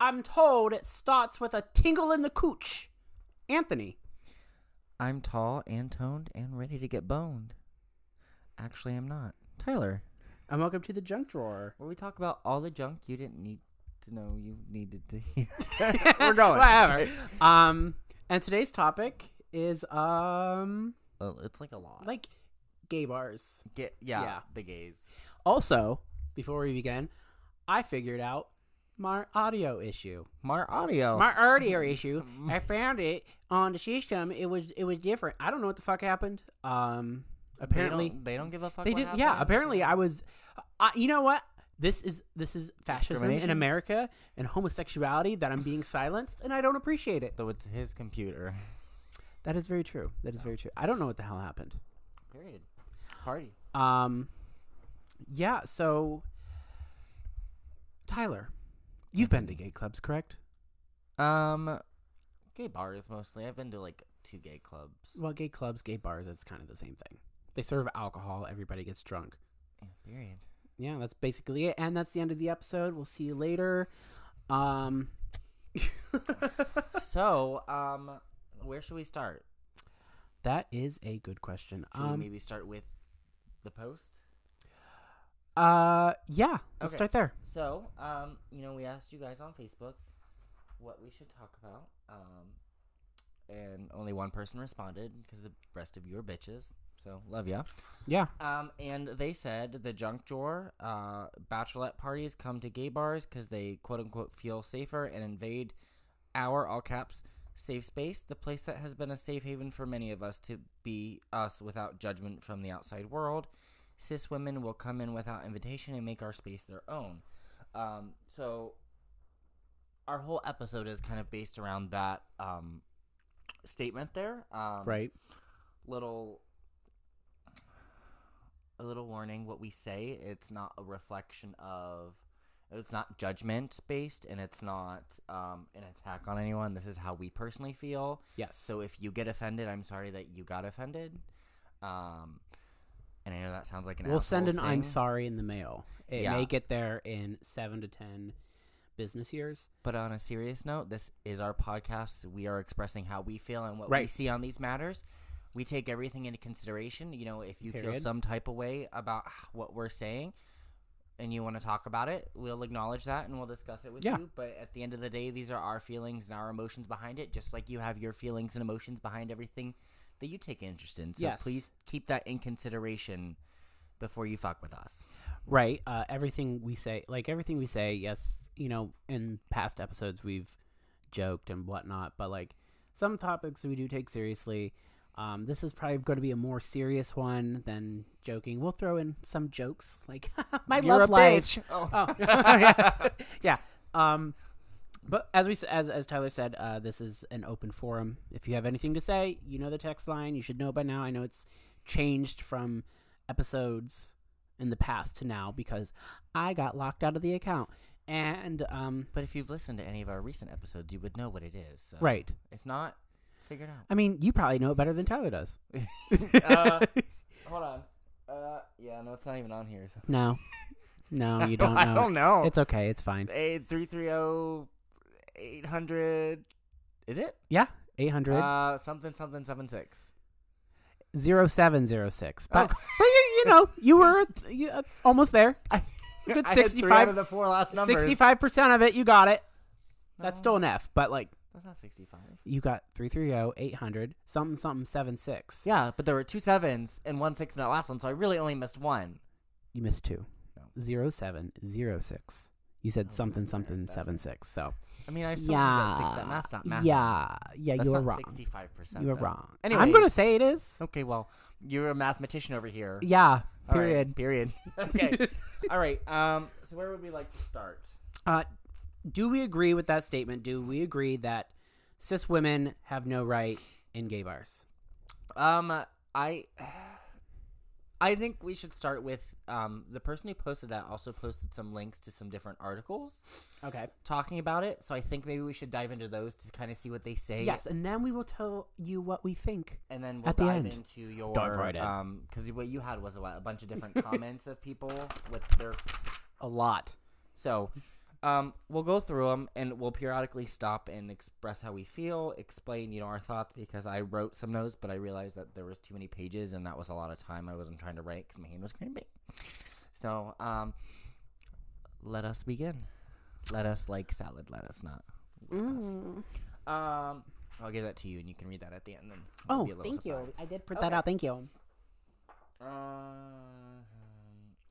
I'm told it starts with a tingle in the cooch. Anthony. I'm tall and toned and ready to get boned. Actually, I'm not. Tyler, And welcome to the junk drawer. where we talk about all the junk you didn't need to know you needed to hear. We're going. Whatever. Um, and today's topic is um Well, it's like a lot. like gay bars. Get yeah, Yeah. the gays. Also, before we begin, I figured out my audio issue. Mar audio. My audio issue. I found it on the system. It was it was different. I don't know what the fuck happened. Um, They apparently don't, they don't give a fuck. they did. Yeah, apparently I was. I you know what? This is this is fascism in America and homosexuality that I'm being silenced, and I don't appreciate it. So it's his computer. That is very true. That is very true. I don't know what the hell happened. Period. Party. Um, yeah. So, Tyler, you've been to gay clubs, correct? Um, gay bars mostly. I've been to like two gay clubs. Well, gay clubs, gay bars, it's kind of the same thing. They serve alcohol. Everybody gets drunk. Yeah, period. Yeah, that's basically it. And that's the end of the episode. We'll see you later. Um, so, um, where should we start? that is a good question. Should we Um, maybe start with the post? Uh, yeah, let's Okay. start there. So, um, you know, we asked you guys on Facebook what we should talk about. Um, and only one person responded because the rest of you are bitches. So, love ya. Yeah. Um, and they said the junk drawer, uh, bachelorette parties come to gay bars because they quote unquote feel safer and invade our all caps safe space, the place that has been a safe haven for many of us to be us without judgment from the outside world. Cis women will come in without invitation and make our space their own. Um, so our whole episode is kind of based around that um, statement there. Um, Right. little a little warning what we say it's not a reflection of it's not judgment based and it's not um, an attack on anyone this is how we personally feel Yes. so if you get offended i'm sorry that you got offended um, and i know that sounds like an we'll send an asshole I'm sorry in the mail. It Yeah. may get there in seven to ten business years. but on a serious note this is our podcast we are expressing how we feel and what we see on these matters we take everything into consideration you know if you feel some type of way about what we're saying and you want to talk about it we'll acknowledge that and we'll discuss it with Yeah. you but at the end of the day these are our feelings and our emotions behind it just like you have your feelings and emotions behind everything that you take interest in so Yes. please keep that in consideration before you fuck with us Right. Uh, everything we say, like everything we say, yes, you know, in past episodes we've joked and whatnot, but like some topics we do take seriously. Um, this is probably going to be a more serious one than joking. We'll throw in some jokes, like my You're love life. bitch. oh. Oh, yeah. yeah. Um, but as we as as Tyler said, uh, this is an open forum. If you have anything to say, you know the text line. You should know by now. I know it's changed from episodes in the past to now because I got locked out of the account. And um, but if you've listened to any of our recent episodes you would know what it is so right. if not figure it out I mean, you probably know it better than Tyler does. uh, hold on. Uh, yeah, no, it's not even on here. So. no, no, you don't know. I don't know. It's okay. It's fine. eight three three zero eight hundred. Is it? Yeah, eight hundred Uh, something something seven six. zero seven zero six. But Oh. but you, you know you were you, uh, almost there. I three 65 out of the four last numbers. Sixty-five percent of it, you got it. That's No, still an F, but like That's not sixty five. you got 330, 800, something, something, seven six. Yeah, but there were two sevens and one six in that last one, so I really only missed one. You missed two. No. Zero seven zero six. You said Oh, something, something, that's seven six. So I mean, I still yeah, yeah. six. That math's not math. yeah, yeah. That's you were wrong. Sixty five percent. You were wrong. Anyway, I'm gonna say it is. Okay, well, you're a mathematician over here. Yeah. Right, Period. period. okay. All right. Um. So where would we like to start? Uh, do we agree with that statement? Do we agree that cis women have no right in gay bars? Um. I. I think we should start with um the person who posted that also posted some links to some different articles Okay. talking about it. So I think maybe we should dive into those to kind of see what they say. Yes, and then we will tell you what we think. And then we'll At the dive end. into your Dive right in. um because what you had was a, a bunch of different comments of people with their A lot. So, Um, we'll go through them and we'll periodically stop and express how we feel, explain, you know, our thoughts because I wrote some notes, but I realized that there was too many pages and that was a lot of time I wasn't trying to write because my hand was cramping. So, um, let us begin. Let us like salad. Let us not. Mm. Um, I'll give that to you and you can read that at the end. Then Oh, thank surprise. you. I did print Okay. that out. Thank you. Uh, oh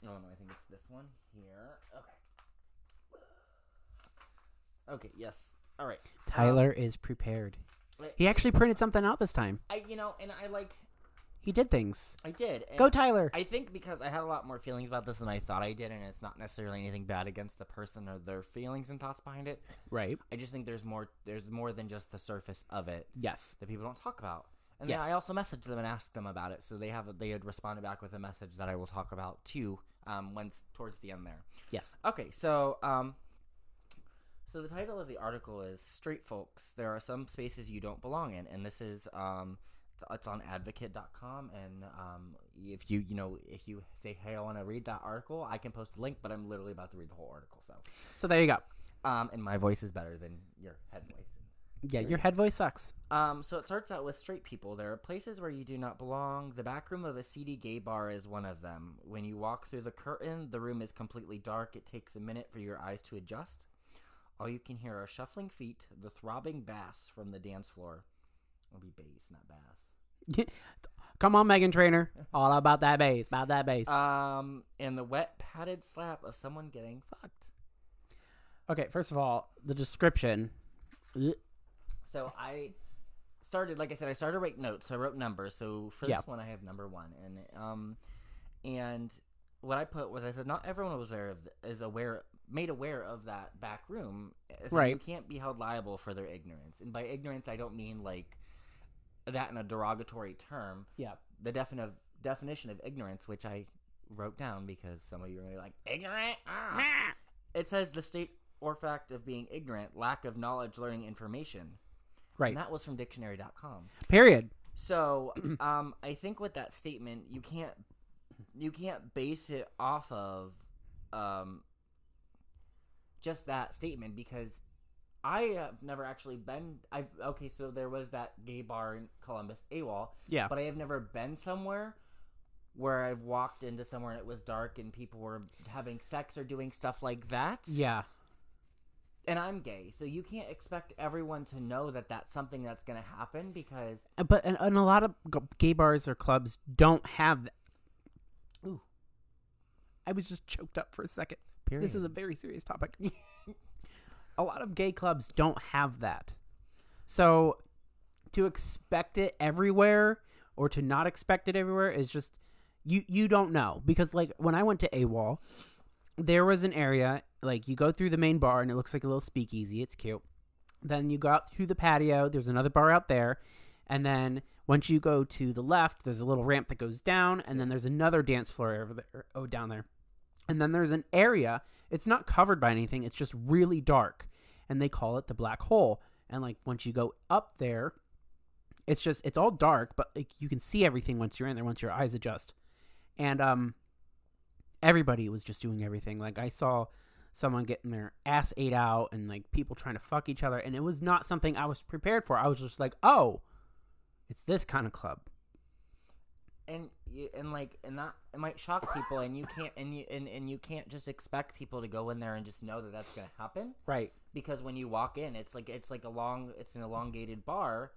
no, I think it's this one here. Okay. Okay. Yes. All right. Tyler is prepared. He actually printed something out this time. I, you know, and I like, He did things. I did. Go, Tyler. I think because I had a lot more feelings about this than I thought I did, and it's not necessarily anything bad against the person or their feelings and thoughts behind it. right. I just think there's more. There's more than just the surface of it Yes. that people don't talk about. And Yes. I also messaged them and asked them about it, so they have they had responded back with a message that I will talk about too. Um, when towards the end there. Yes. Okay, so um, so the title of the article is "Straight Folks." There are some spaces you don't belong in, and this is um, it's, on Advocate.com. And um, if you you know if you say, "Hey, I want to read that article," I can post a link. But I'm literally about to read the whole article, so So there you go. um, and my voice is better than your head voice. Yeah, your head voice sucks. Um, so it starts out with straight people. There are places where you do not belong. The back room of a seedy gay bar is one of them. When you walk through the curtain, the room is completely dark. It takes a minute for your eyes to adjust. All you can hear are shuffling feet, the throbbing bass from the dance floor. It'll be bass, not bass. Come on, Meghan Trainor. All about that bass. About that bass. Um, and the wet padded slap of someone getting fucked. okay, first of all, the description. So I started, like I said, I started to write notes. So I wrote numbers. So for Yeah. this one, I have number one, and um, and what I put was I said not everyone was aware of th- is aware made aware of that back room. So You can't be held liable for their ignorance, and by ignorance I don't mean like that in a derogatory term. Yeah. The definitive definition of ignorance, which I wrote down because some of you are gonna be like ignorant. Ah. It says the state or fact of being ignorant, lack of knowledge, learning information. Right. And that was from dictionary.com. Period. So, um, I think with that statement, you can't you can't base it off of um, just that statement because I have never actually been. I okay, so there was that gay bar in Columbus, AWOL, Yeah. but I have never been somewhere where I've walked into somewhere and it was dark and people were having sex or doing stuff like that yeah. and I'm gay, so you can't expect everyone to know that that's something that's going to happen because Uh, But and, and a lot of gay bars or clubs don't have. That. Ooh. I was just choked up for a second. This is a very serious topic. a lot of gay clubs don't have that. So to expect it everywhere or to not expect it everywhere is just you you don't know. Because like when I went to AWOL there was an area like you go through the main bar and it looks like a little speakeasy. It's cute. Then you go out through the patio. There's another bar out there. And then once you go to the left there's a little ramp that goes down. And then there's another dance floor over there oh down there and then there's an area it's not covered by anything it's just really dark and they call it the black hole. And like once you go up there it's just it's all dark but like you can see everything once you're in there once your eyes adjust. And um everybody was just doing everything. Like i saw someone getting their ass ate out and like people trying to fuck each other and it was not something i was prepared for. I was just like oh it's this kind of club and you, and like and that it might shock people and you can't and you and, and you can't just expect people to go in there and just know that that's going to happen. Right. Because when you walk in it's like it's like a long it's an elongated bar.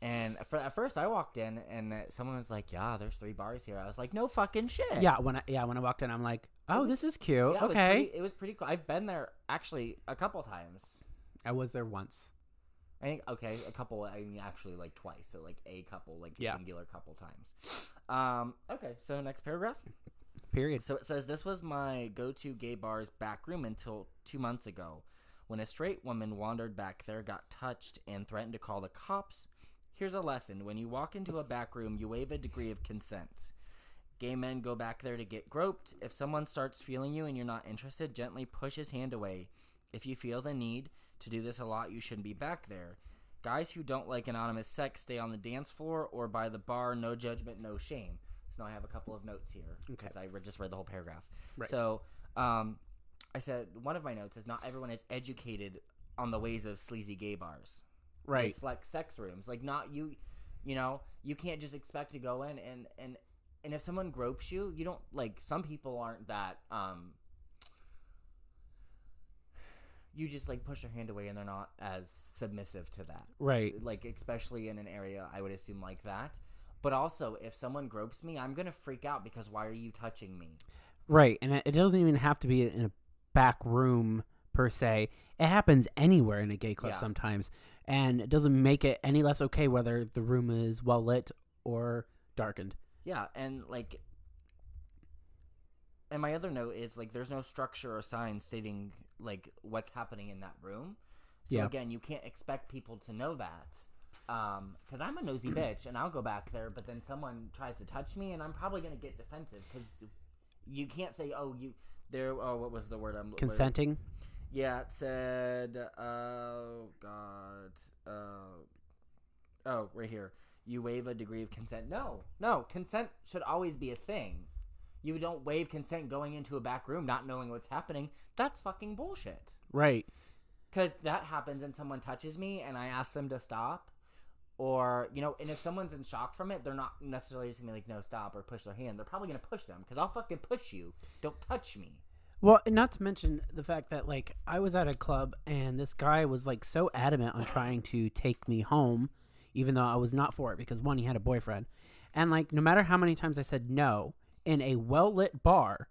And at at first I walked in and uh, someone was like yeah there's three bars here. I was like no fucking shit. Yeah when i yeah when i walked in i'm like oh this is cute. Yeah, it was okay. pretty- it was pretty cool. I've been there actually a couple times. I was there once. I think okay, a couple. I mean, actually, like twice. So like a couple, like Yeah. singular couple times. Um. Okay. So next paragraph. period So it says this was my go-to gay bar's back room until two months ago, when a straight woman wandered back there, got touched, and threatened to call the cops. Here's a lesson: when you walk into a back room, you waive a degree of consent. Gay men go back there to get groped. If someone starts feeling you and you're not interested, gently push his hand away. If you feel the need to do this a lot, you shouldn't be back there. Guys who don't like anonymous sex stay on the dance floor or by the bar. No judgment, no shame. So now I have a couple of notes here because I re- just read the whole paragraph. Right. So, um, I said one of my notes is not everyone is educated on the ways of sleazy gay bars. Right. It's like sex rooms. Like not you you know, you can't just expect to go in and and and if someone gropes you, you don't like some people aren't that um you just like push their hand away and they're not as submissive to that. Right. Like especially in an area I would assume like that. But also if someone gropes me, I'm going to freak out because why are you touching me? Right. And it it doesn't even have to be in a back room per se. It happens anywhere in a gay club Yeah. sometimes. And it doesn't make it any less okay whether the room is well lit or darkened. Yeah, and like and my other note is like there's no structure or sign stating like what's happening in that room. So Yeah. again, you can't expect people to know that. Um, cuz I'm a nosy bitch and I'll go back there, but then someone tries to touch me and I'm probably going to get defensive cuz you can't say, "Oh, you there oh, what was the word I'm Consenting. yeah, it said, oh, God. Uh, oh, right here. You waive a degree of consent. No, no. Consent should always be a thing. You don't waive consent going into a back room not knowing what's happening. That's fucking bullshit. Right. Because that happens and someone touches me and I ask them to stop. Or, you know, and if someone's in shock from it, they're not necessarily just going to be like, no, stop, or push their hand. They're probably going to push them because I'll fucking push you. Don't touch me. Well, and not to mention the fact that like I was at a club and this guy was like so adamant on trying to take me home, even though I was not for it because one, he had a boyfriend, and like no matter how many times I said no in a well lit bar,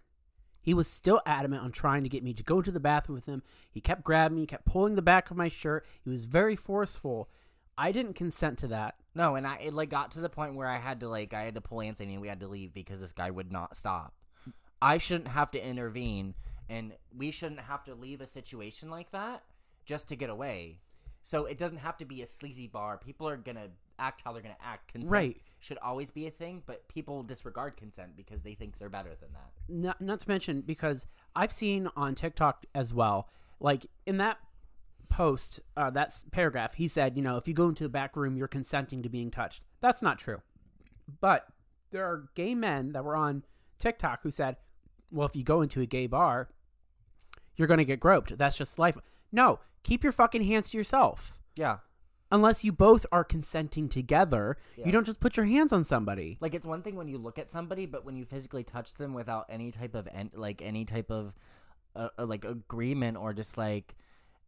he was still adamant on trying to get me to go to the bathroom with him. He kept grabbing me, kept pulling the back of my shirt. He was very forceful. I didn't consent to that. No, and I it like got to the point where I had to like I had to pull Anthony and we had to leave because this guy would not stop. I shouldn't have to intervene and we shouldn't have to leave a situation like that just to get away. So it doesn't have to be a sleazy bar. People are gonna act how they're gonna act. Consent Right. Should always be a thing, but people disregard consent because they think they're better than that. not, not to mention because I've seen on TikTok as well, like in that post, uh, that paragraph, he said, you know, if you go into the back room, you're consenting to being touched. That's not true. But there are gay men that were on TikTok who said, well, if you go into a gay bar, you're going to get groped. That's just life. No, keep your fucking hands to yourself. Yeah. Unless you both are consenting together, you don't just put your hands on somebody. Like it's one thing when you look at somebody, but when you physically touch them without any type of en- like any type of uh, uh, like agreement or just like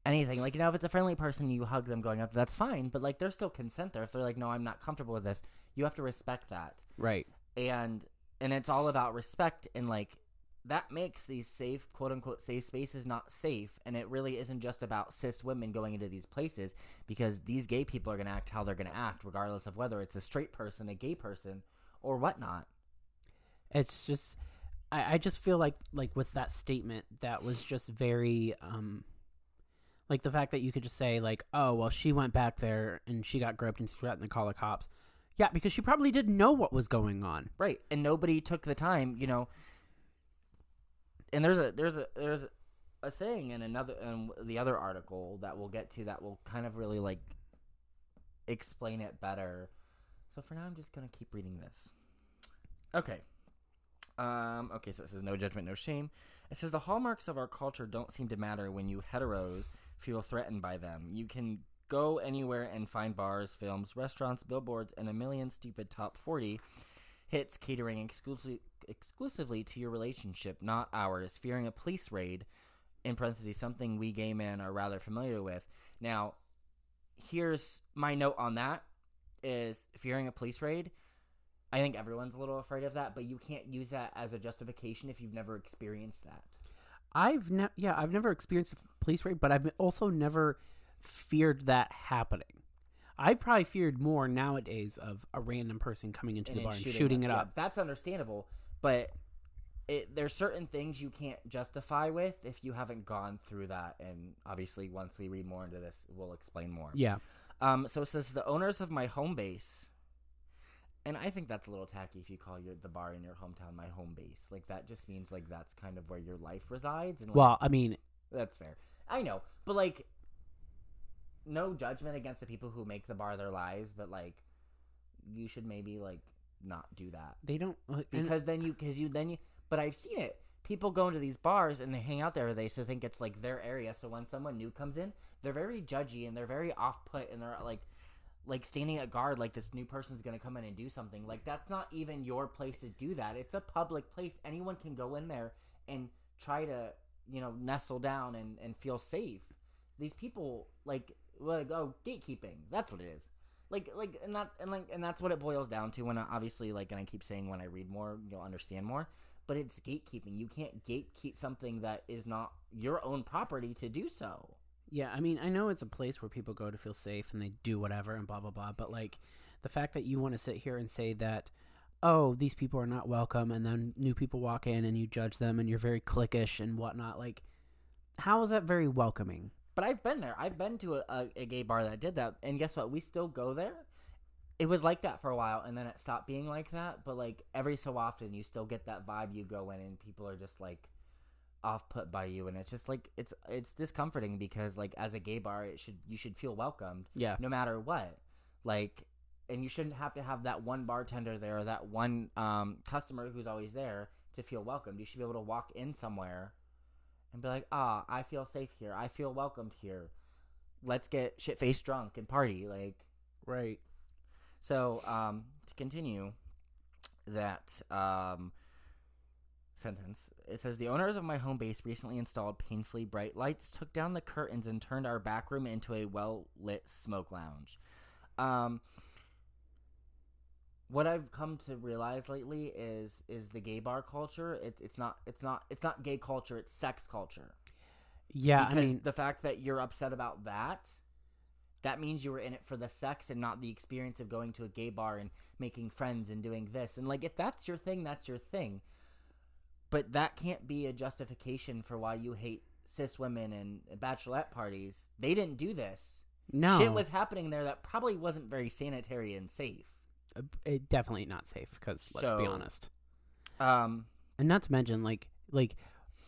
anything, like you know, if it's a friendly person, you hug them going up, that's fine. But like there's still consent there. If they're like, no, I'm not comfortable with this, you have to respect that. Right. And and it's all about respect and like that makes these safe quote unquote safe spaces not safe and it really isn't just about cis women going into these places because these gay people are going to act how they're going to act regardless of whether it's a straight person a gay person or whatnot. It's just I, I just feel like like with that statement that was just very um like the fact that you could just say like oh well she went back there and she got groped and threatened to call the cops. Yeah because she probably didn't know what was going on. Right and nobody took the time you know and there's a there's a there's a saying in another in the other article that we'll get to that will kind of really like explain it better. So for now i'm just gonna keep reading this. Okay. Um okay so it says no judgment no shame. It says the hallmarks of our culture don't seem to matter when you heteros feel threatened by them. You can go anywhere and find bars films restaurants billboards and a million stupid top 40 hits catering exclusively exclusively to your relationship, not ours. Fearing a police raid, in parentheses, something we gay men are rather familiar with. Now, here's my note on that: is fearing a police raid. I think everyone's a little afraid of that, but you can't use that as a justification if you've never experienced that. i've never yeah i've never experienced a police raid but i've also never feared that happening i probably feared more nowadays of a random person coming into the bar and shooting, it yeah, up That's understandable, but it, there's certain things you can't justify with if you haven't gone through that. And obviously, once we read more into this, we'll explain more. yeah Um, so it says the owners of my home base, and I think that's a little tacky if you call your the bar in your hometown my home base. Like that just means like that's kind of where your life resides. And like, well i mean that's fair. I know, but like, no judgment against the people who make the bar their lives, but like, you should maybe like not do that they don't uh, because then you because you then you. But I've seen it. people go into these bars and they hang out there every day, so think it's like their area. So when someone new comes in, they're very judgy and they're very off put and they're like like standing at guard like this new person's gonna come in and do something. Like that's not even your place to do that. It's a public place. Anyone can go in there and try to, you know, nestle down and, and feel safe. These people like like oh gatekeeping. That's what it is. Like like and that and like and that's what it boils down to when I, obviously like and I keep saying when I read more you'll understand more. But it's gatekeeping. You can't gatekeep something that is not your own property to do so. Yeah, I mean, I know it's a place where people go to feel safe and they do whatever and blah blah blah, but like the fact that you want to sit here and say that oh, these people are not welcome and then new people walk in and you judge them and you're very cliquish and whatnot, like how is that very welcoming? But I've been there. I've been to a, a, a gay bar that did that, and guess what? We still go there. It was like that for a while, and then it stopped being like that. But like every so often, you still get that vibe. You go in, and people are just like off put by you, and it's just like it's it's discomforting because like as a gay bar, it should you should feel welcomed, Yeah. no matter what. Like, and you shouldn't have to have that one bartender there or that one um, customer who's always there to feel welcomed. You should be able to walk in somewhere and be like, ah, I feel safe here. I feel welcomed here. Let's get shit faced drunk and party. Like, Right. so um, to continue that um, sentence, it says the owners of my home base recently installed painfully bright lights, took down the curtains, and turned our back room into a well lit smoke lounge. Um, what I've come to realize lately is is the gay bar culture. It, it's not it's not it's not gay culture. It's sex culture. Yeah, because I mean, the fact that you're upset about that, that means you were in it for the sex and not the experience of going to a gay bar and making friends and doing this. And like, if that's your thing, that's your thing. But that can't be a justification for why you hate cis women and bachelorette parties. They didn't do this. no, Shit was happening there that probably wasn't very sanitary and safe. Uh, it definitely not safe because let's be honest. Um, and not to mention like like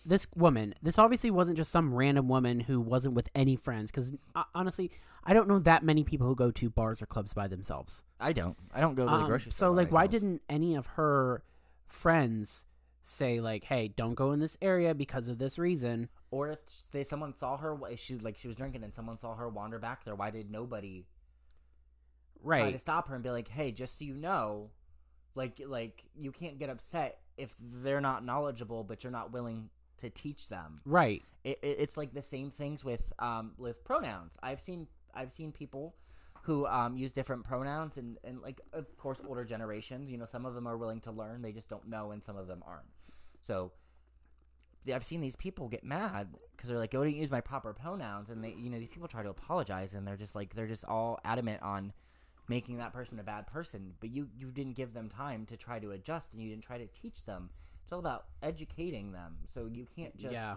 this woman this obviously wasn't just some random woman who wasn't with any friends because uh, honestly i don't know that many people who go to bars or clubs by themselves I don't. I don't go to the Um, grocery so store. by like why didn't any of her friends say like hey don't go in this area because of this reason Or if they someone saw her, if she like she was drinking and someone saw her wander back there, why did nobody try to stop her and be like, "Hey, just so you know, like like you can't get upset if they're not knowledgeable, but you're not willing to teach them." right It, it, it's like the same things with um with pronouns. I've seen I've seen people who um use different pronouns and and like of course older generations, you know, some of them are willing to learn, they just don't know, and some of them aren't. So. I've seen these people get mad because they're like, "Oh, didn't use my proper pronouns," and they, you know, these people try to apologize, and they're just like, they're just all adamant on making that person a bad person, but you you didn't give them time to try to adjust and you didn't try to teach them. It's all about educating them. So you can't just Yeah.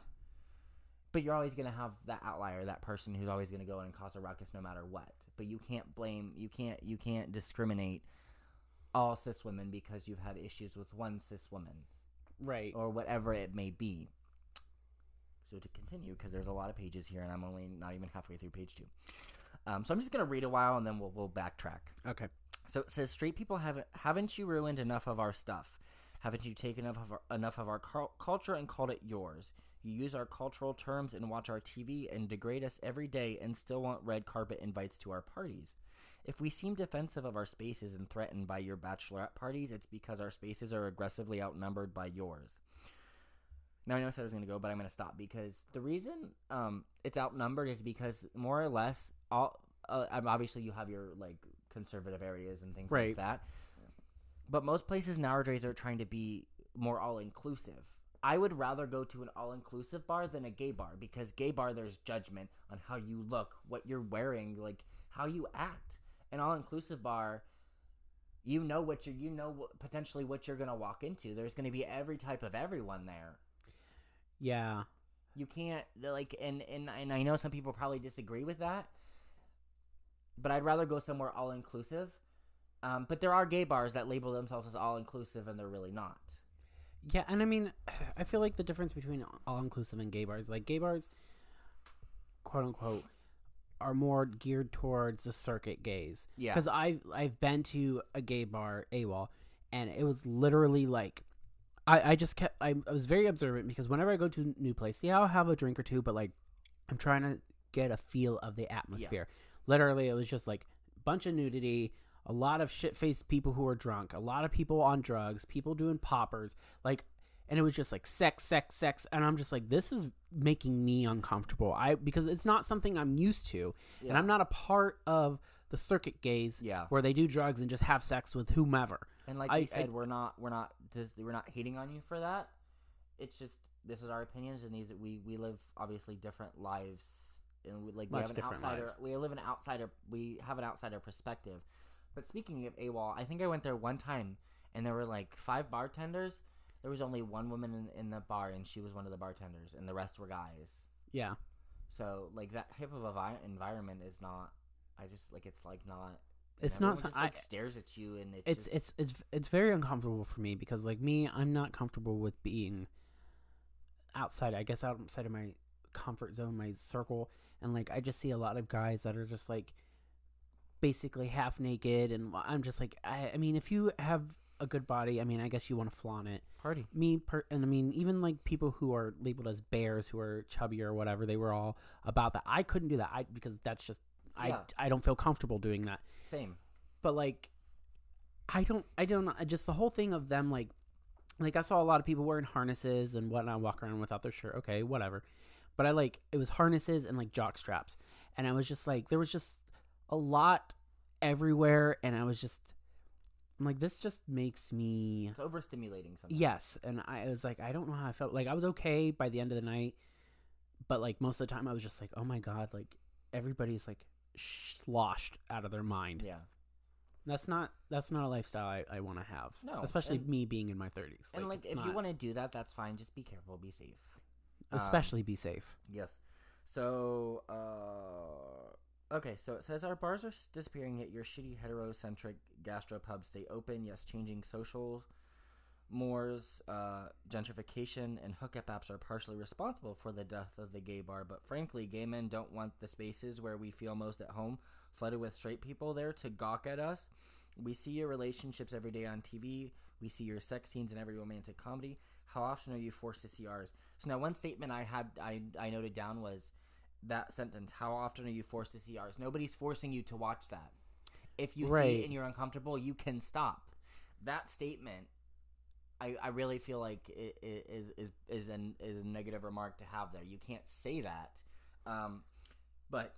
But you're always going to have that outlier, that person who's always going to go in and cause a ruckus no matter what. But you can't blame you can't you can't discriminate all cis women because you've had issues with one cis woman right or whatever it may be. So to continue, because there's a lot of pages here, and I'm only not even halfway through page two. Um, so I'm just gonna read a while, and then we'll we'll backtrack. okay So it says, "Straight people haven't haven't you ruined enough of our stuff? Haven't you taken enough of our, enough of our cul- culture and called it yours? You use our cultural terms and watch our TV and degrade us every day, and still want red carpet invites to our parties." If we seem defensive of our spaces and threatened by your bachelorette parties, it's because our spaces are aggressively outnumbered by yours. Now I know I said I was going to go, but I'm going to stop because the reason um, it's outnumbered is because more or less all uh, um, obviously you have your like conservative areas and things Right. like that, but most places nowadays are trying to be more all inclusive. I would rather go to an all inclusive bar than a gay bar because gay bar there's judgment on how you look, what you're wearing, like how you act. An all inclusive bar, you know what you're, you know potentially what you're gonna walk into. There's gonna be every type of everyone there. yeah You can't like, and and and I know some people probably disagree with that, but I'd rather go somewhere all inclusive. Um, but there are gay bars that label themselves as all inclusive, and they're really not. Yeah, and I mean, I feel like the difference between all inclusive and gay bars, like gay bars, quote unquote, are more geared towards the circuit gays. Yeah. Because I've I've been to a gay bar, AWOL, and it was literally like I, I just kept I, I was very observant because whenever I go to a new place, yeah, I'll have a drink or two, but like I'm trying to get a feel of the atmosphere. Literally, it was just like a bunch of nudity, a lot of shit faced people who are drunk, a lot of people on drugs, people doing poppers, like and it was just like sex, sex, sex, and I'm just like, this is making me uncomfortable. I because it's not something I'm used to, and I'm not a part of the circuit gays Yeah. where they do drugs and just have sex with whomever. And like I- you said, I- we're not we're not just, we're not hating on you for that. It's just this is our opinions, and these we we live obviously different lives, and we, like we have an outsider. lives. We live an outsider. We have an outsider perspective. But speaking of AWOL, I think I went there one time, and there were like five bartenders. There was only one woman in, in the bar, and she was one of the bartenders, and the rest were guys. Yeah, So like that type of envi- environment is not. I just like it's like not. it's not. Just, I, like stares at you, and it's it's just, it's it's it's very uncomfortable for me because like me i'm not comfortable with being outside i guess outside of my comfort zone my circle and like i just see a lot of guys that are just like basically half naked and i'm just like i, I mean if you have a good body i mean i guess you want to flaunt it party. me per- and i mean even like people who are labeled as bears who are chubby or whatever they were all about that i couldn't do that i because that's just i Yeah. i don't feel comfortable doing that Same. but like i don't i don't just the whole thing of them like like i saw a lot of people wearing harnesses and whatnot walk around without their shirt okay whatever but i like it was harnesses and like jock straps and i was just like there was just a lot everywhere and i was just i'm like this just makes me It's overstimulating sometimes. yes and i was like i don't know how i felt like i was okay by the end of the night but like most of the time i was just like oh my god like everybody's like sloshed out of their mind Yeah. that's not that's not a lifestyle I, I want to have. No, especially and- me being in my thirties. and like, if you want to do that, that's fine. Just be careful. Be safe. Um, especially be safe. Yes. So, uh, okay. So it says our bars are disappearing, yet your shitty heterocentric gastropubs stay open. Yes, changing social mores, uh, gentrification, and hookup apps are partially responsible for the death of the gay bar. But frankly, gay men don't want the spaces where we feel most at home flooded with straight people there to gawk at us. We see your relationships every day on TV. We see your sex scenes in every romantic comedy. How often are you forced to see ours? So now, one statement I had I, I noted down was that sentence. How often are you forced to see ours? Nobody's forcing you to watch that. If you see it and you're uncomfortable, you can stop. That statement, I, I really feel like it, it is is is an is a negative remark to have there. You can't say that, um, but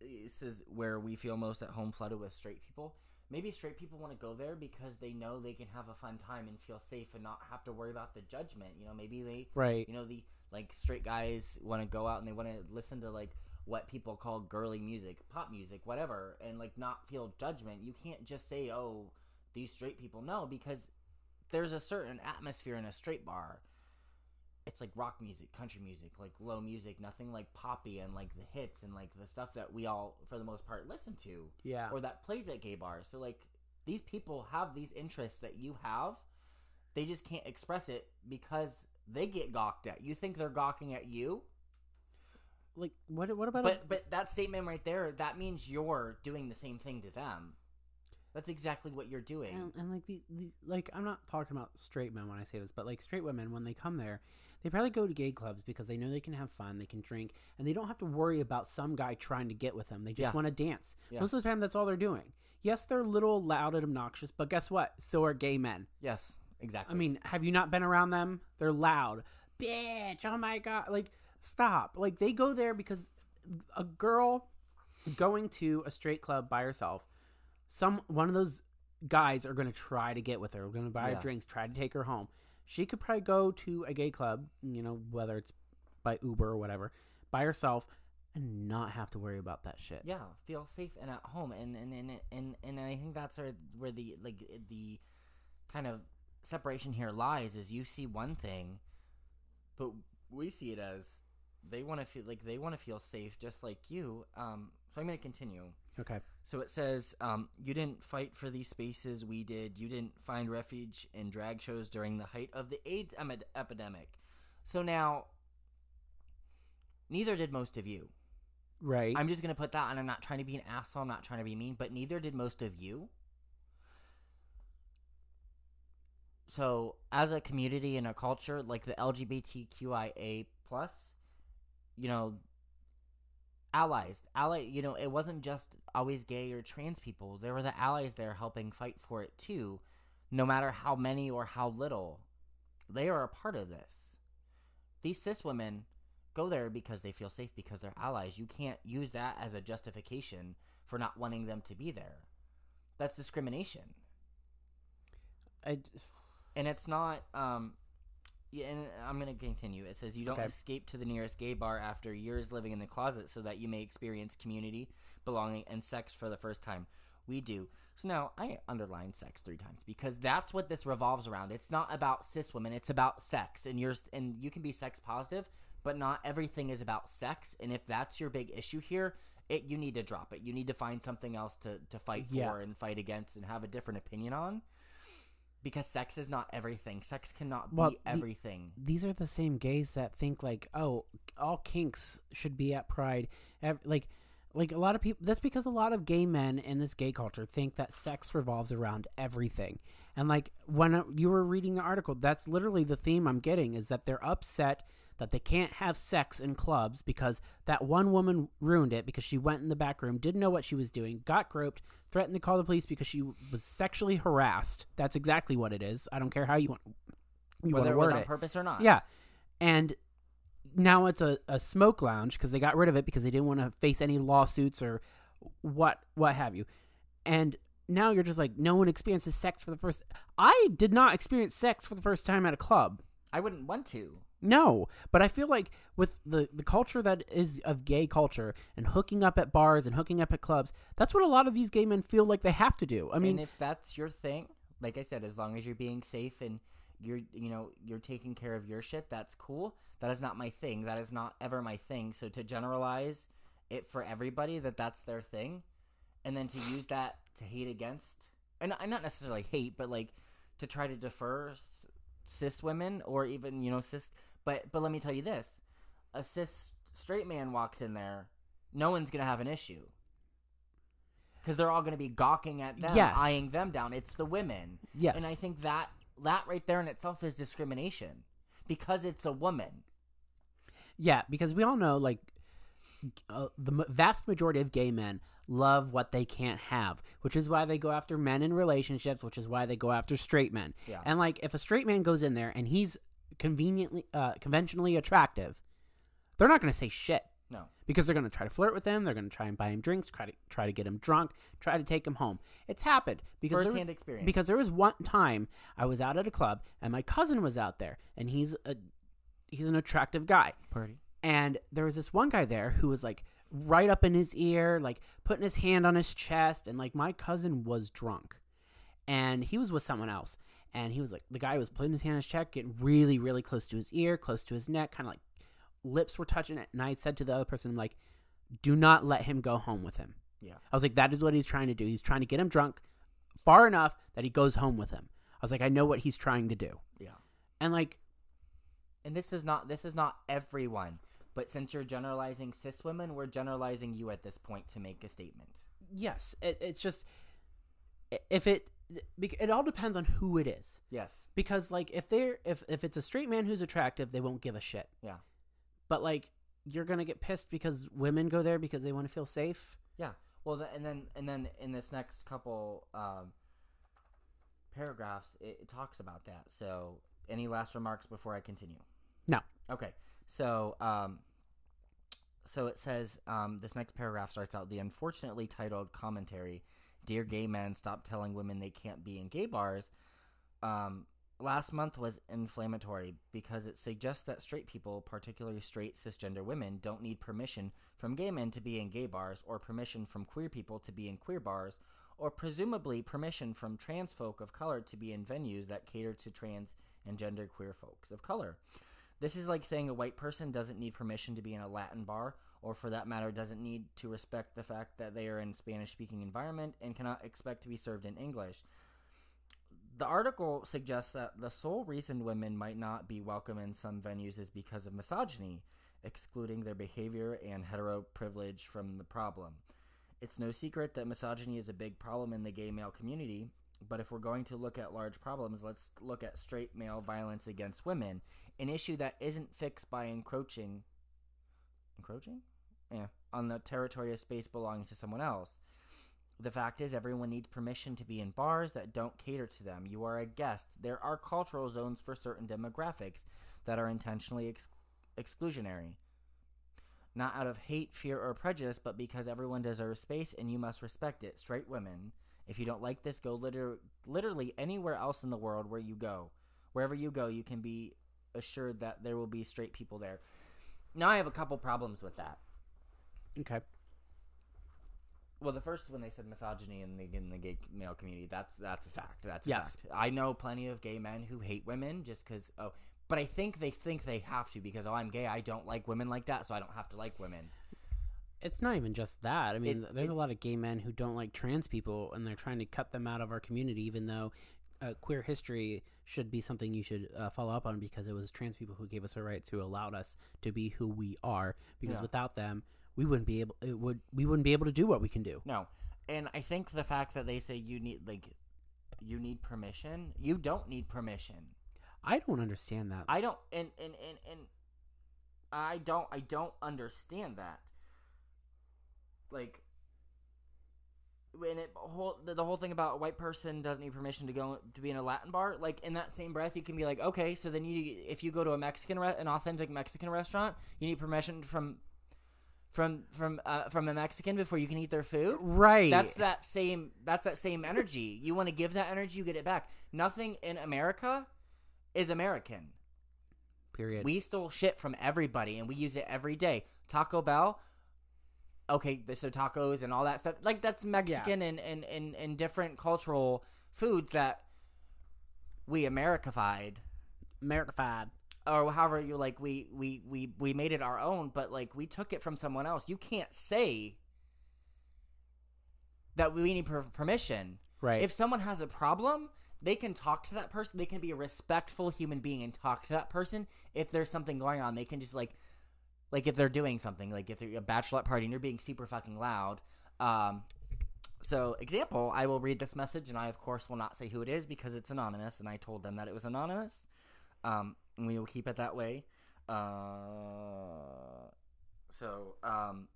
this is where we feel most at home flooded with straight people. Maybe straight people want to go there because they know they can have a fun time and feel safe and not have to worry about the judgment. You know, maybe they, Right. you know, the like straight guys want to go out and they want to listen to like what people call girly music, pop music, whatever, and like not feel judgment. You can't just say, "Oh, these straight people." No, because there's a certain atmosphere in a straight bar. It's like rock music, country music, like low music, nothing like poppy and like the hits and like the stuff that we all, for the most part, listen to Yeah. or that plays at gay bars. So like these people have these interests that you have. They just can't express it because they get gawked at. You think they're gawking at you, like what? What about? but but that statement right there, that means you're doing the same thing to them. That's exactly what you're doing. and, and like the, the like I'm not talking about straight men when I say this, but like straight women when they come there, they probably go to gay clubs because they know they can have fun, they can drink, and they don't have to worry about some guy trying to get with them. They just Yeah. want to dance. Yeah. Most of the time, that's all they're doing. Yes, they're a little loud and obnoxious, but guess what? So are gay men. yes, exactly. I mean, have you not been around them? They're loud. Bitch, oh my god. Like, stop. Like, they go there because a girl going to a straight club by herself, some one of those guys are going to try to get with her, going to buy Yeah. her drinks, try to take her home. She could probably go to a gay club, you know, whether it's by Uber or whatever, by herself and not have to worry about that shit. yeah, feel safe and at home, and and and and, and I think that's where where the like the kind of separation here lies. Is you see one thing, but we see it as they want to feel like they want to feel safe, just like you. Um, so I'm going to continue. Okay. So it says, um, you didn't fight for these spaces, we did. You didn't find refuge in drag shows during the height of the AIDS em- epidemic. So now, neither did most of you. Right. I'm just going to put that, and I'm not trying to be an asshole, I'm not trying to be mean, but neither did most of you. so as a community and a culture, like the LGBTQIA plus, you know, allies, ally, you know, it wasn't just always gay or trans people. There were the allies there helping fight for it too, no matter how many or how little. They are a part of this. These cis women go there because they feel safe because they're allies. You can't use that as a justification for not wanting them to be there. That's discrimination. I, and it's not um yeah, and I'm gonna continue. It says you don't Okay. escape to the nearest gay bar after years living in the closet so that you may experience community, belonging, and sex for the first time. We do. So now I underlined sex three times because that's what this revolves around. It's not about cis women. It's about sex, and you're and you can be sex positive, but not everything is about sex. And if that's your big issue here, it you need to drop it. You need to find something else to to fight Yeah. for and fight against and have a different opinion on. Because sex is not everything. Sex cannot Well, be the- everything. these are the same gays that think like, oh, all kinks should be at Pride. Like, like a lot of people. That's because a lot of gay men in this gay culture think that sex revolves around everything. And like when you were reading the article, that's literally the theme I'm getting is that they're upset that they can't have sex in clubs because that one woman ruined it because she went in the back room, didn't know what she was doing, got groped, threatened to call the police because she was sexually harassed. That's exactly what it is. I don't care how you want you Whether it was on it. purpose or not. Yeah. And now it's a, a smoke lounge because they got rid of it because they didn't want to face any lawsuits or what what have you. And now you're just like no one experiences sex for the first I did not experience sex for the first time at a club. I wouldn't want to. No, but I feel like with the the culture that is of gay culture and hooking up at bars and hooking up at clubs, that's what a lot of these gay men feel like they have to do. I mean, and if that's your thing, like I said, as long as you're being safe and you're you know you're taking care of your shit, that's cool. That is not my thing. That is not ever my thing. So to generalize it for everybody that that's their thing, and then to use that to hate against, and not necessarily hate, but like to try to defer cis women or even you know cis. But but let me tell you this: a cis straight man walks in there, no one's gonna have an issue. Because they're all going to be gawking at them, Yes. eyeing them down. It's the women, yes. and I think that that right there in itself is discrimination because it's a woman. Yeah, because we all know, like, uh, the vast majority of gay men love what they can't have, which is why they go after men in relationships, which is why they go after straight men. Yeah. And like, if a straight man goes in there and he's conveniently, uh, conventionally attractive, they're not going to say shit No, because they're going to try to flirt with him. They're going to try and buy him drinks, try to try to get him drunk, try to take him home. It's happened because there First-hand was, experience. Because there was one time I was out at a club and my cousin was out there, and he's a he's an attractive guy. Purdy. And there was this one guy there who was like right up in his ear, like putting his hand on his chest, and like my cousin was drunk, and he was with someone else, and he was like the guy was putting his hand on his chest, getting really, really close to his ear, close to his neck, kind of like lips were touching it, and I said to the other person, I'm like, do not let him go home with him. Yeah. I was like, that is what he's trying to do. He's trying to get him drunk far enough that he goes home with him. I was like, I know what he's trying to do, Yeah. and like, And this is not this is not everyone, but since you're generalizing cis women, we're generalizing you at this point to make a statement. yes, it, it's just if it it all depends on who it is. Yes. because like if they're if if it's a straight man who's attractive they won't give a shit Yeah. but like you're gonna get pissed because women go there because they want to feel safe Yeah. Well, the, and then and then in this next couple um, paragraphs, it, it talks about that. So, any last remarks before I continue? No. Okay. So, um, so it says um, this next paragraph starts out the unfortunately titled commentary, "Dear gay men, stop telling women they can't be in gay bars." Um, last month was inflammatory because it suggests that straight people, particularly straight cisgender women, don't need permission from gay men to be in gay bars, or permission from queer people to be in queer bars, or presumably permission from trans folk of color to be in venues that cater to trans and gender queer folks of color. This is like saying a white person doesn't need permission to be in a Latin bar, or for that matter, doesn't need to respect the fact that they are in a Spanish speaking environment and cannot expect to be served in English. The article suggests that the sole reason women might not be welcome in some venues is because of misogyny, excluding their behavior and hetero privilege from the problem. It's no secret that misogyny is a big problem in the gay male community. But if we're going to look at large problems, let's look at straight male violence against women, an issue that isn't fixed by encroaching encroaching? Yeah, on the territory of space belonging to someone else. The fact is, everyone needs permission to be in bars that don't cater to them. You are a guest. There are cultural zones for certain demographics that are intentionally ex- exclusionary. Not out of hate, fear, or prejudice, but because everyone deserves space and you must respect it. Straight women. If you don't like this, go liter- literally anywhere else in the world where you go. Wherever you go, you can be assured that there will be straight people there. Now, I have a couple problems with that. Okay. Well, the first when they said misogyny in the in the gay male community, that's that's a fact. That's a Yes. fact. I know plenty of gay men who hate women just because. Oh, but I think they think they have to because oh, I'm gay. I don't like women like that, so I don't have to like women. It's not even just that. I mean, It- there's it- a lot of gay men who don't like trans people, and they're trying to cut them out of our community, even though uh, queer history should be something you should uh, follow up on because it was trans people who gave us a right to allowed us to be who we are. Because Yeah. without them, we wouldn't be able. It would we wouldn't be able to do what we can do. No, and I think the fact that they say you need like you need permission, you don't need permission. I don't understand that. I don't, and and and and I don't, I don't understand that. Like, when it whole the, the whole thing about a white person doesn't need permission to go to be in a Latin bar. Like in that same breath, you can be like, okay, so then you, if you go to a Mexican, re- an authentic Mexican restaurant, you need permission from. From from uh, from a Mexican before you can eat their food, right. that's that same that's that same energy. You want to give that energy, you get it back. Nothing in America is American. period. We stole shit from everybody and we use it every day. Taco Bell, okay, so tacos and all that stuff. Like that's Mexican and, and, and, and different cultural foods that we Americified Americified. Or however you like we, we, we, we made it our own, but like we took it from someone else. You can't say that we need per- permission. Right. If someone has a problem, they can talk to that person. They can be a respectful human being and talk to that person. If there's something going on, they can just like, like if they're doing something, like if they're a bachelorette party and you're being super fucking loud. Um, so example, I will read this message, and I of course will not say who it is because it's anonymous, and I told them that it was anonymous. Um, we will keep it that way. Uh, so um,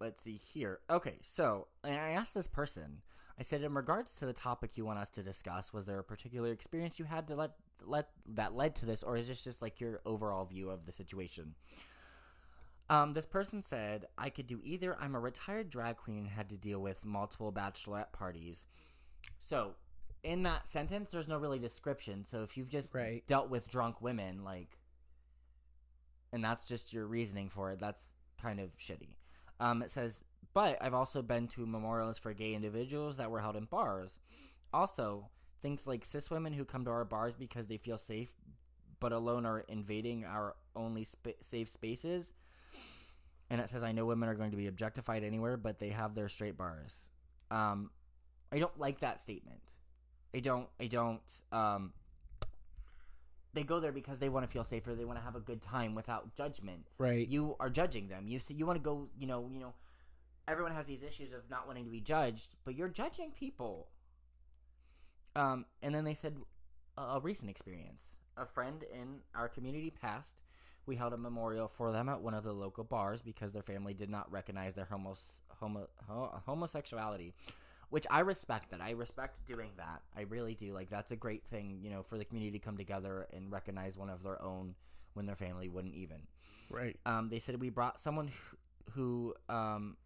let's see here. Okay, so I asked this person. I said, in regards to the topic you want us to discuss, was there a particular experience you had to let let that led to this, or is this just like your overall view of the situation? Um, this person said, I could do either. I'm a retired drag queen and had to deal with multiple bachelorette parties. So, in that sentence, there's no really description. So, if you've just Right. dealt with drunk women, like, and that's just your reasoning for it, that's kind of shitty. Um, it says, but I've also been to memorials for gay individuals that were held in bars. Also, things like cis women who come to our bars because they feel safe, but alone are invading our only sp- safe spaces. And it says, I know women are going to be objectified anywhere, but they have their straight bars. Um, I don't like that statement. I don't. I don't. Um, they go there because they want to feel safer. They want to have a good time without judgment right. you are judging them. You see, you want to go, you know, you know, everyone has these issues of not wanting to be judged, but you're judging people. Um, and then they said a, a recent experience. A friend in our community passed. We held a memorial for them at one of the local bars because their family did not recognize their homos, homo, ho, homosexuality, which I respect. That I respect doing that. I really do. Like that's a great thing, you know, for the community to come together and recognize one of their own when their family wouldn't even right. um, they said we brought someone who, who um,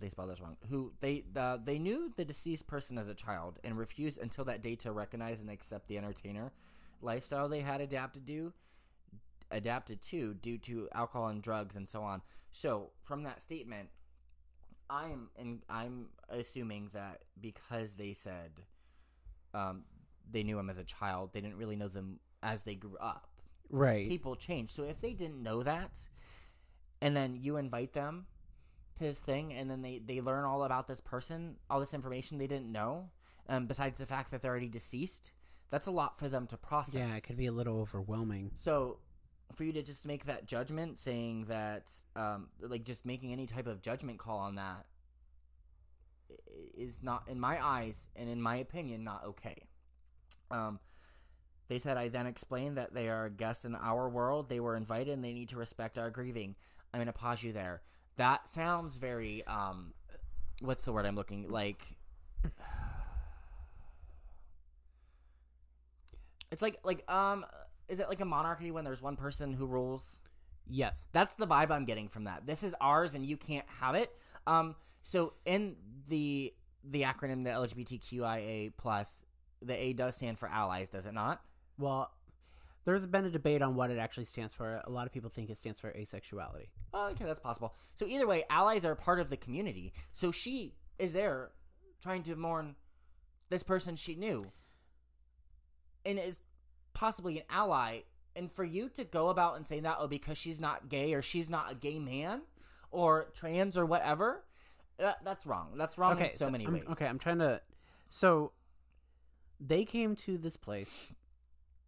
they spelled this wrong. Who they uh, they knew the deceased person as a child and refused until that day to recognize and accept the entertainer lifestyle they had adapted to adapted to due to alcohol and drugs and so on. So from that statement, I'm and I'm assuming that because they said um, they knew him as a child, they didn't really know them as they grew up Right. people change. So if they didn't know that, and then you invite them to this thing, and then they they learn all about this person, all this information they didn't know, um, besides the fact that they're already deceased, that's a lot for them to process. yeah, it could be a little overwhelming. So for you to just make that judgment, saying that, um, like just making any type of judgment call on that, is not in my eyes and in my opinion not okay. Um, they said I then explained that they are guests in our world. They were invited and they need to respect our grieving. I'm gonna pause you there. That sounds very um, what's the word I'm looking like? It's like like um, is it like a monarchy when there's one person who rules? Yes. That's the vibe I'm getting from that. This is ours and you can't have it. Um, so in the the acronym the LGBTQIA plus, the A does stand for allies, does it not? Well, there's been a debate on what it actually stands for. A lot of people think it stands for asexuality. Oh, okay, that's possible. So either way, allies are part of the community. So she is there trying to mourn this person she knew and is possibly an ally. And for you to go about and say that, oh, because she's not gay or she's not a gay man or trans or whatever, that, that's wrong. That's wrong in so, many I'm, ways. Okay, I'm trying to. So they came to this place.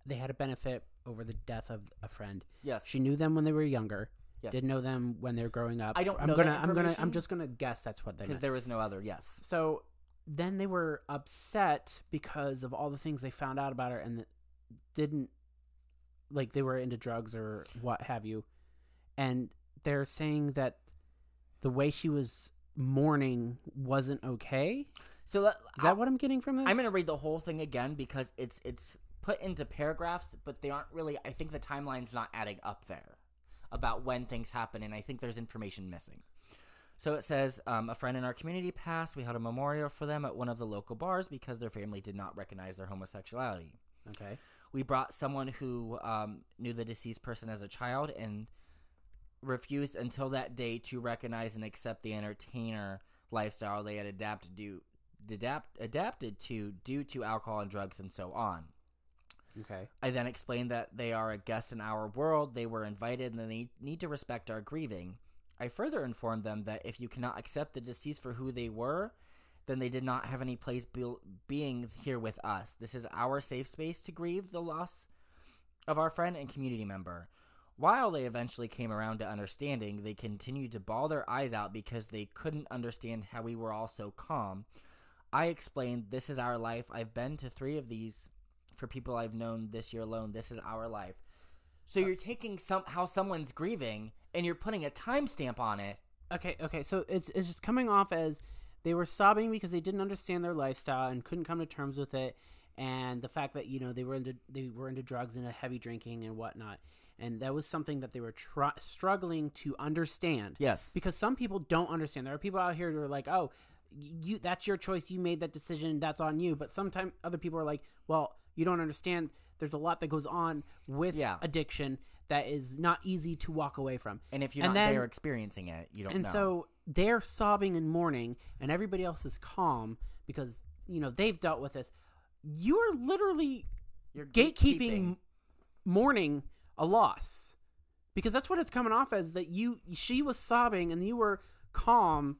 They had a benefit over the death of a friend. Yes. She knew them when they were younger. yes. Didn't know them when they were growing up. I don't I'm know gonna. I'm gonna. I'm just gonna guess that's what they because there was no other. Yes. So then they were upset because of all the things they found out about her and didn't like they were into drugs or what have you. And they're saying that the way she was mourning wasn't okay. So let, Is that what I'm getting from this? I'm going to read the whole thing again because it's it's put into paragraphs, but they aren't really. I think the timeline's not adding up there about when things happen, and I think there's information missing. So it says um, a friend in our community passed. We held a memorial for them at one of the local bars because their family did not recognize their homosexuality. Okay. We brought someone who um, knew the deceased person as a child and refused until that day to recognize and accept the entertainer lifestyle they had adapted to, adapt, adapted to due to alcohol and drugs and so on. Okay. I then explained that they are a guest in our world, they were invited, and they need to respect our grieving. I further informed them that if you cannot accept the deceased for who they were, then they did not have any place be- being here with us. This is our safe space to grieve the loss of our friend and community member. While they eventually came around to understanding, they continued to bawl their eyes out because they couldn't understand how we were all so calm. I explained, This is our life. I've been to three of these for people I've known this year alone. This is our life. So you're taking some how someone's grieving and you're putting a timestamp on it. Okay, okay. So it's it's just coming off as they were sobbing because they didn't understand their lifestyle and couldn't come to terms with it, and the fact that you know they were into they were into drugs and heavy drinking and whatnot, and that was something that they were tr- struggling to understand. Yes. because some people don't understand. There are people out here who are like, "Oh, you that's your choice. You made that decision. That's on you." But sometimes other people are like, "Well, you don't understand. There's a lot that goes on with Yeah. addiction that is not easy to walk away from." And if you're And not then- there experiencing it, you don't and know. so they're sobbing and mourning, and everybody else is calm because you know they've dealt with this. You are literally you're gatekeeping mourning a loss because that's what it's coming off as that you she was sobbing and you were calm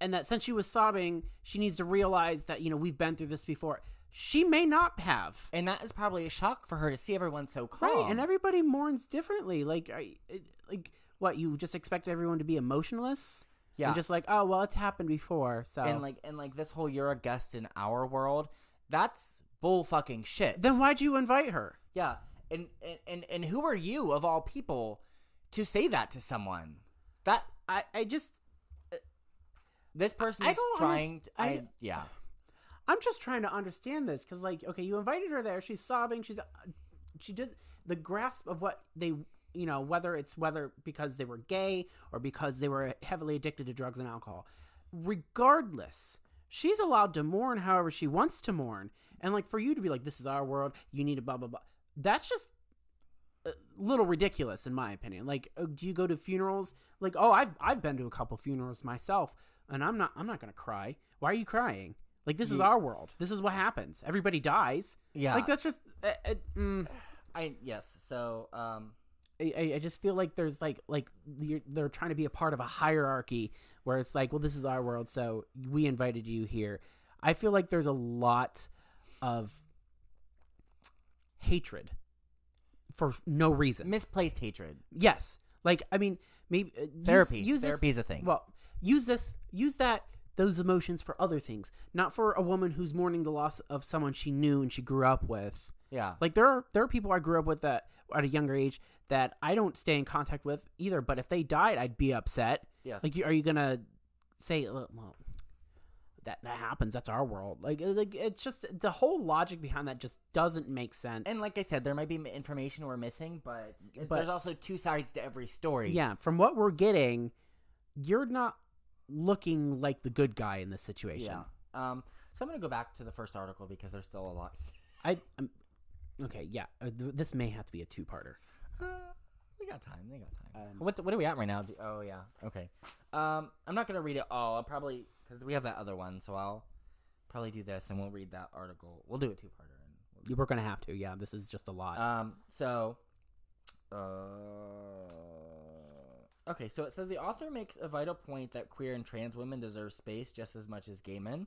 and that since she was sobbing she needs to realize that you know we've been through this before. She may not have. And that is probably a shock for her to see everyone so calm. right and everybody mourns differently. Like I, it, like what you just expect everyone to be emotionless yeah. and just like oh well it's happened before so and like and like this whole you're a guest in our world, that's bull fucking shit. then why'd you invite her yeah. And, and and who are you of all people to say that to someone? That i i just uh, this person I is trying to, I, I- yeah. I'm just trying to understand this because, like, okay, you invited her there. She's sobbing. She's uh, she did the grasp of what they, you know, whether it's whether because they were gay or because they were heavily addicted to drugs and alcohol. Regardless, she's allowed to mourn however she wants to mourn, and like for you to be like, "This is our world. You need to blah blah blah." That's just a little ridiculous in my opinion. Like, uh, do you go to funerals? Like, oh, I've I've been to a couple funerals myself, and I'm not I'm not gonna cry. Why are you crying? Like, this is our world. This is what happens. Everybody dies. Yeah. Like that's just. Uh, uh, mm, I yes. So um I, I- just feel like there's like like they're trying to be a part of a hierarchy where it's like, well, this is our world, so we invited you here. I feel like there's a lot of hatred for no reason. misplaced hatred. Yes, like I mean, maybe uh, use- Therapy. Use, Therapy this, is a thing. Well, use this. Use that those emotions for other things, not for a woman who's mourning the loss of someone she knew and she grew up with. Yeah. Like there are there are people I grew up with that at a younger age that I don't stay in contact with either. But if they died, I'd be upset. Yes. Like, you, are you gonna say, well, that that happens? That's our world. Like, uh, like it's just the whole logic behind that just doesn't make sense. and like I said, there might be information we're missing, but, But- there's also two sides to every story. yeah, from what we're getting, you're not looking like the good guy in this situation. Yeah. Um. So I'm gonna go back to the first article because there's still a lot. I. I'm, okay, yeah. Uh, th- this may have to be a two-parter. Uh, we got time. They got time. Um, what what are we at right now? Do- Oh yeah. Okay. Um. I'm not gonna read it all. I'll probably because we have that other one, so I'll probably do this and we'll read that article. We'll do a two parter. And we'll We're gonna have to. Yeah, this is just a lot. Um. So. Uh, okay. So it says the author makes a vital point that queer and trans women deserve space just as much as gay men.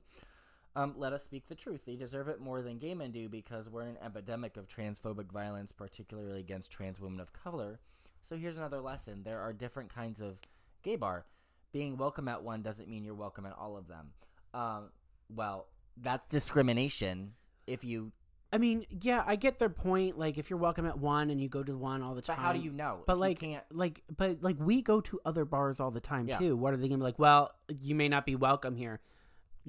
Um, let us speak the truth. They deserve it more than gay men do because we're in an epidemic of transphobic violence, particularly against trans women of color. So here's another lesson: there are different kinds of gay bar. Being welcome at one doesn't mean you're welcome at all of them. Um, well, that's discrimination. If you, I mean, yeah, I get their point. Like, if you're welcome at one and you go to one all the but time, how do you know? But like, like, but like, we go to other bars all the time Yeah. too. What are they gonna be like? Well, you may not be welcome here.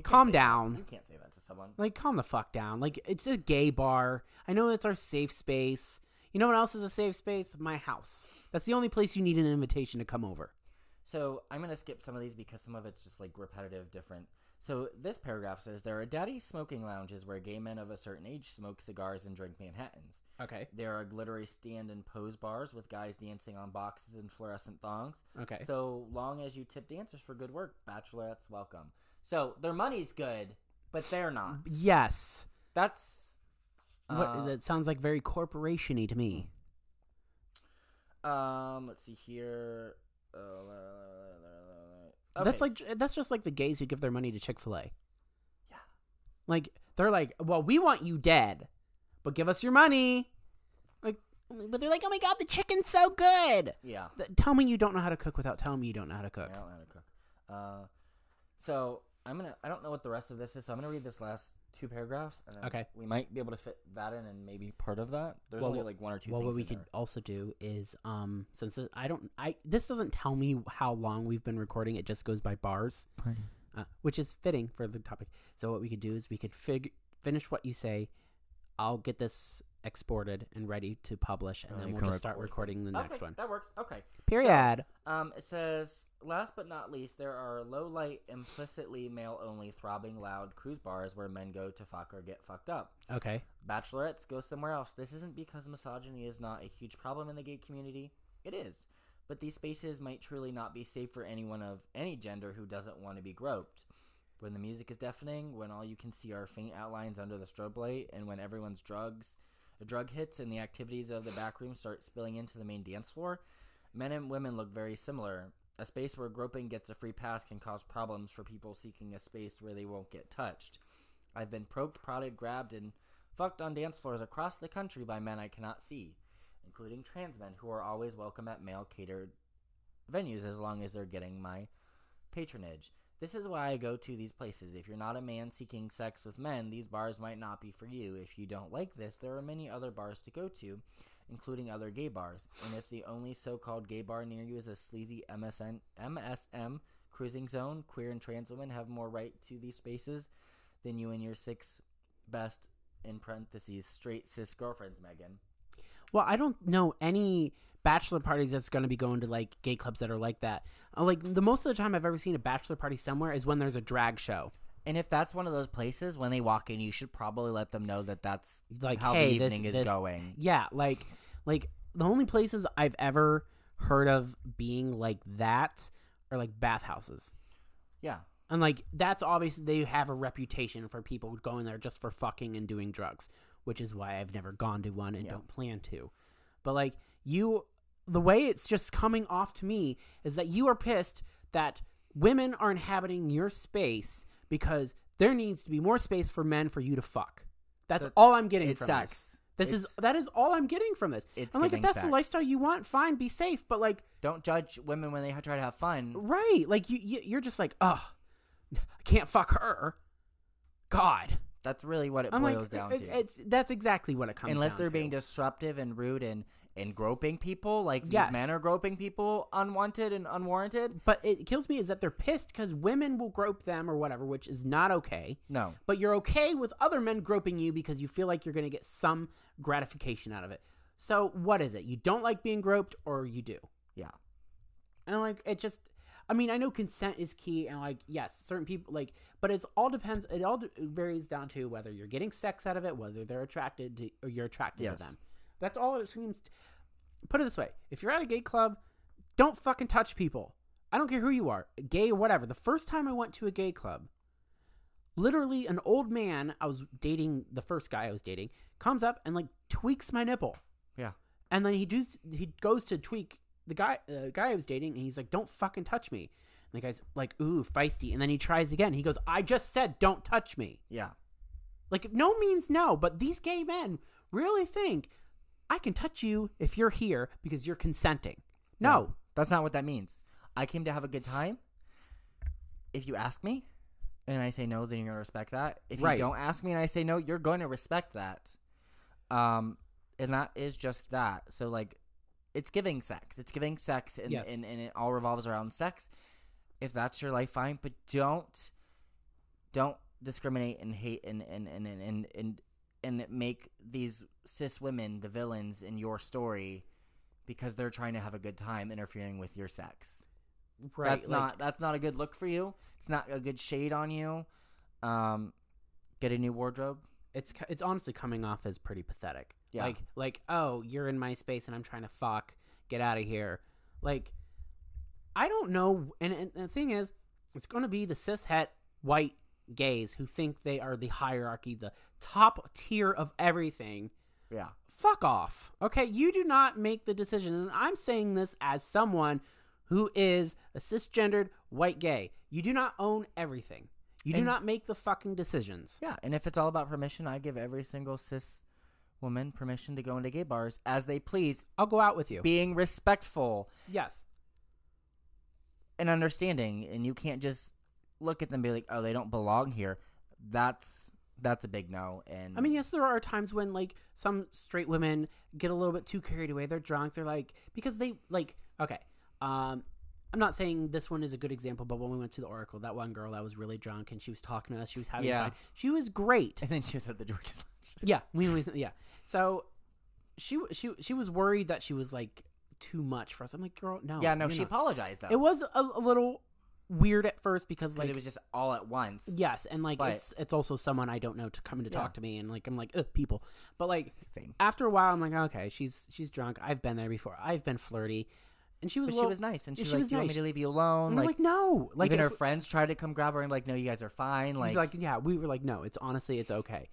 Calm say that. down. You can't say that to someone. Like, calm the fuck down. Like, it's a gay bar. I know it's our safe space. You know what else is a safe space? My house. That's the only place you need an invitation to come over. So I'm gonna skip some of these because some of it's just like repetitive, different. So this paragraph says there are daddy smoking lounges where gay men of a certain age smoke cigars and drink Manhattans. Okay. There are glittery stand and pose bars with guys dancing on boxes and fluorescent thongs. Okay. So long as you tip dancers for good work, bachelorettes welcome. So their money's good, but they're not. yes. That's What uh, that sounds like very corporationy to me. um. Let's see here. Uh, That's okay, like that's just like the gays who give their money to Chick Fil A. Yeah. Like they're like, well, we want you dead, but give us your money. Like, but they're like, oh my god, the chicken's so good. yeah. Tell me you don't know how to cook without telling me you don't know how to cook. I don't know how to cook. Uh, so I'm gonna. I don't know what the rest of this is. So I'm gonna read this last two paragraphs. And then Okay. We might be able to fit that in, and maybe part of that. There's Well, only like one or two. Well, things what we in could there. also do is, um, since this, I don't, I this doesn't tell me how long we've been recording. It just goes by bars, uh, which is fitting for the topic. So what we could do is we could fig- finish what you say. I'll get this exported and ready to publish, and And then we'll can just start recording the next okay, one. That works. Okay. Period. Um, it says, last but not least, there are low light, implicitly male only, throbbing loud cruise bars where men go to fuck or get fucked up. okay. Bachelorettes go somewhere else. This isn't because misogyny is not a huge problem in the gay community. It is. But these spaces might truly not be safe for anyone of any gender who doesn't want to be groped. When the music is deafening, when all you can see are faint outlines under the strobe light, and when everyone's drugs, the drug hits and the activities of the back room start spilling into the main dance floor, men and women look very similar. A space where groping gets a free pass can cause problems for people seeking a space where they won't get touched. I've been poked, prodded, grabbed, and fucked on dance floors across the country by men I cannot see, including trans men who are always welcome at male catered venues as long as they're getting my patronage. This is why I go to these places. If you're not a man seeking sex with men, these bars might not be for you. If you don't like this, there are many other bars to go to, including other gay bars. And if the only so called gay bar near you is a sleazy MSN, MSM cruising zone, queer and trans women have more right to these spaces than you and your six best, in parentheses, straight cis girlfriends, Megan. Well, I don't know any bachelor parties that's going to be going to like gay clubs that are like that. Uh, like the most of the time I've ever seen a bachelor party somewhere is when there's a drag show. And if that's one of those places, when they walk in, you should probably let them know that that's Like, how hey, the this- evening is this- going. Yeah, like like the only places I've ever heard of being like that are like bathhouses. Yeah. And like that's obviously they have a reputation for people going there just for fucking and doing drugs, which is why I've never gone to one and Yeah. don't plan to. But like you the way it's just coming off to me is that you are pissed that women are inhabiting your space because there needs to be more space for men for you to fuck. That's That- all I'm getting from sucks. this. This is that is all I'm getting from this. It's and like if that's the lifestyle you want, fine, be safe. But like Don't judge women when they try to have fun. Right. Like you, you you're just like, oh, I can't fuck her. God, That's really what it I'm boils like, down it- to. it's that's exactly what it comes. To. Unless they're to. being disruptive and rude and and groping people, like Yes. these men are groping people unwanted and unwarranted. But it kills me is that they're pissed because women will grope them or whatever, which is not okay. No, But you're okay with other men groping you because you feel like you're going to get some gratification out of it. So what is it? You don't like being groped, or you do? yeah, And like it just, I mean, I know consent is key, and like yes, certain people like, but it's all depends. It all varies down to whether you're getting sex out of it, whether they're attracted to, or you're attracted Yes. to them. That's all it seems. t- Put it this way: if you're at a gay club, don't fucking touch people. I don't care who you are, gay or whatever. The first time I went to a gay club, literally an old man I was dating, the first guy I was dating, comes up and like tweaks my nipple. yeah, And then he does he goes to tweak the guy the guy I was dating and he's like, Don't fucking touch me. And the guy's like, ooh, feisty. And then he tries again. He goes, I just said don't touch me. yeah. Like no means no, but these gay men really think I can touch you if you're here because you're consenting. No. that's not what that means. I came to have a good time. If you ask me, and I say no, then you're gonna respect that. If Right. you don't ask me and I say no, you're going to respect that. Um, and that is just that. So like, it's giving sex. It's giving sex, and Yes. and, and it all revolves around sex. If that's your life, fine. But don't don't discriminate and hate and and and and and, and, and make these cis women the villains in your story because they're trying to have a good time interfering with your sex. Right. That's like- not that's not a good look for you. It's not a good shade on you. Um, get a new wardrobe. it's it's honestly coming off as pretty pathetic. Yeah. Like like oh, you're in my space and I'm trying to fuck. Get out of here. Like I don't know. And, and the thing is, it's going to be the cis het white gays who think they are the hierarchy, the top tier of everything. Yeah. Fuck off. Okay, you do not make the decision. And I'm saying this as someone who is a cisgendered white gay. You do not own everything. You do not make the fucking decisions. Yeah, and if it's all about permission, I give every single cis woman permission to go into gay bars as they please, I'll go out with you. being respectful yes. and understanding. And you can't just look at them and be like, "Oh, they don't belong here." That's that's a big no. And I mean, yes, there are times when like some straight women get a little bit too carried away. They're drunk. They're like because they like okay. Um, I'm not saying this one is a good example, but when we went to the Oracle, that one girl that was really drunk and she was talking to us, she was having Yeah. fun. She was great. and then she was at the George's Lounge. yeah, we always yeah. So she she she was worried that she was like too much for us. I'm like, girl, no. yeah, no, she not." apologized though. It was a, a little weird at first because like it was just all at once. yes, and like But- it's it's also someone I don't know to come to Yeah. talk to me, and like I'm like Ugh, people, but like Same. after a while, I'm like, okay, she's she's drunk. I've been there before. I've been flirty, and she was. A she was nice, and she's she like, was "Do you want me to leave you alone?" and Like, like, no, like even her friends tried to come grab her and like, "No, you guys are fine." Like, like, yeah, we were like, no, it's honestly, it's okay.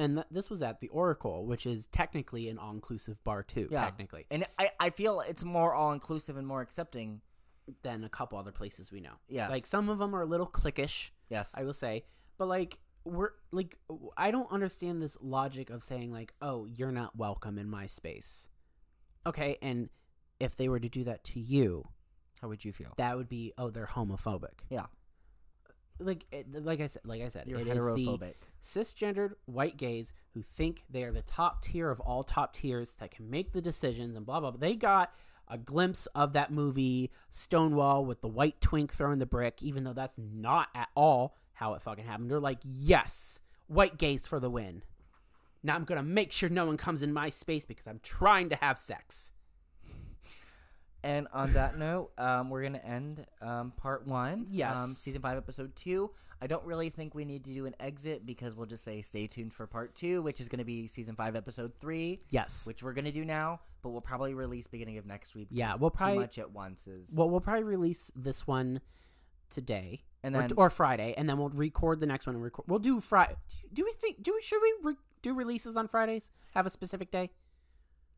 And th- this was at the Oracle, which is technically an all-inclusive bar too, Yeah. technically, and I, I feel it's more all inclusive and more accepting. than a couple other places we know. Yeah, like some of them are a little cliquish, Yes, I will say, but like we're like I don't understand this logic of saying like, oh, you're not welcome in my space. Okay, and if they were to do that to you, how would you feel? that would be oh, they're homophobic. Yeah, Like eh, like I said, like I said, you're it is the cisgendered white gays who think they are the top tier of all top tiers that can make the decisions and blah blah. blah. They got a glimpse of that movie Stonewall with the white twink throwing the brick, even though that's not at all how it fucking happened. They're like, yes, white gays for the win. Now I'm gonna make sure no one comes in my space because I'm trying to have sex. And on that note, um, we're gonna end um, part one. Yes. Um, season five, episode two. I don't really think we need to do an exit because we'll just say stay tuned for part two, which is gonna be season five, episode three, Yes. which we're gonna do now. But we'll probably release beginning of next week. Yeah, we'll probably- too much at once is. Well, we'll probably release this one today. and or, then or Friday, and then we'll record the next one. And record. We'll do Friday. Do we think? Do we? Should we re- do releases on Fridays? Have a specific day?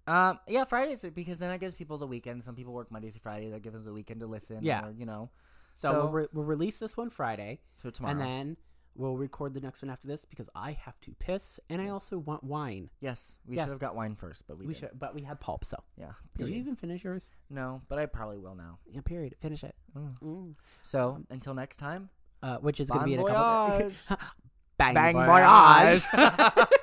Um, yeah, Fridays because then that gives people the weekend. Some people work Monday to Friday. That gives them the weekend to listen. Yeah. or, you know. So, So, we'll, re- we'll release this one Friday, so tomorrow. and then we'll record the next one after this because I have to piss, and I also want wine. yes, we Yes. should have got wine first, but we, We should, but we had pulp. So Yeah. did you even finish yours? No, but I probably will now. Yeah. Period. Finish it. Mm. Mm. So until next time, uh, which is going to be in a couple. voyage. Bang, Bang voyage. voyage.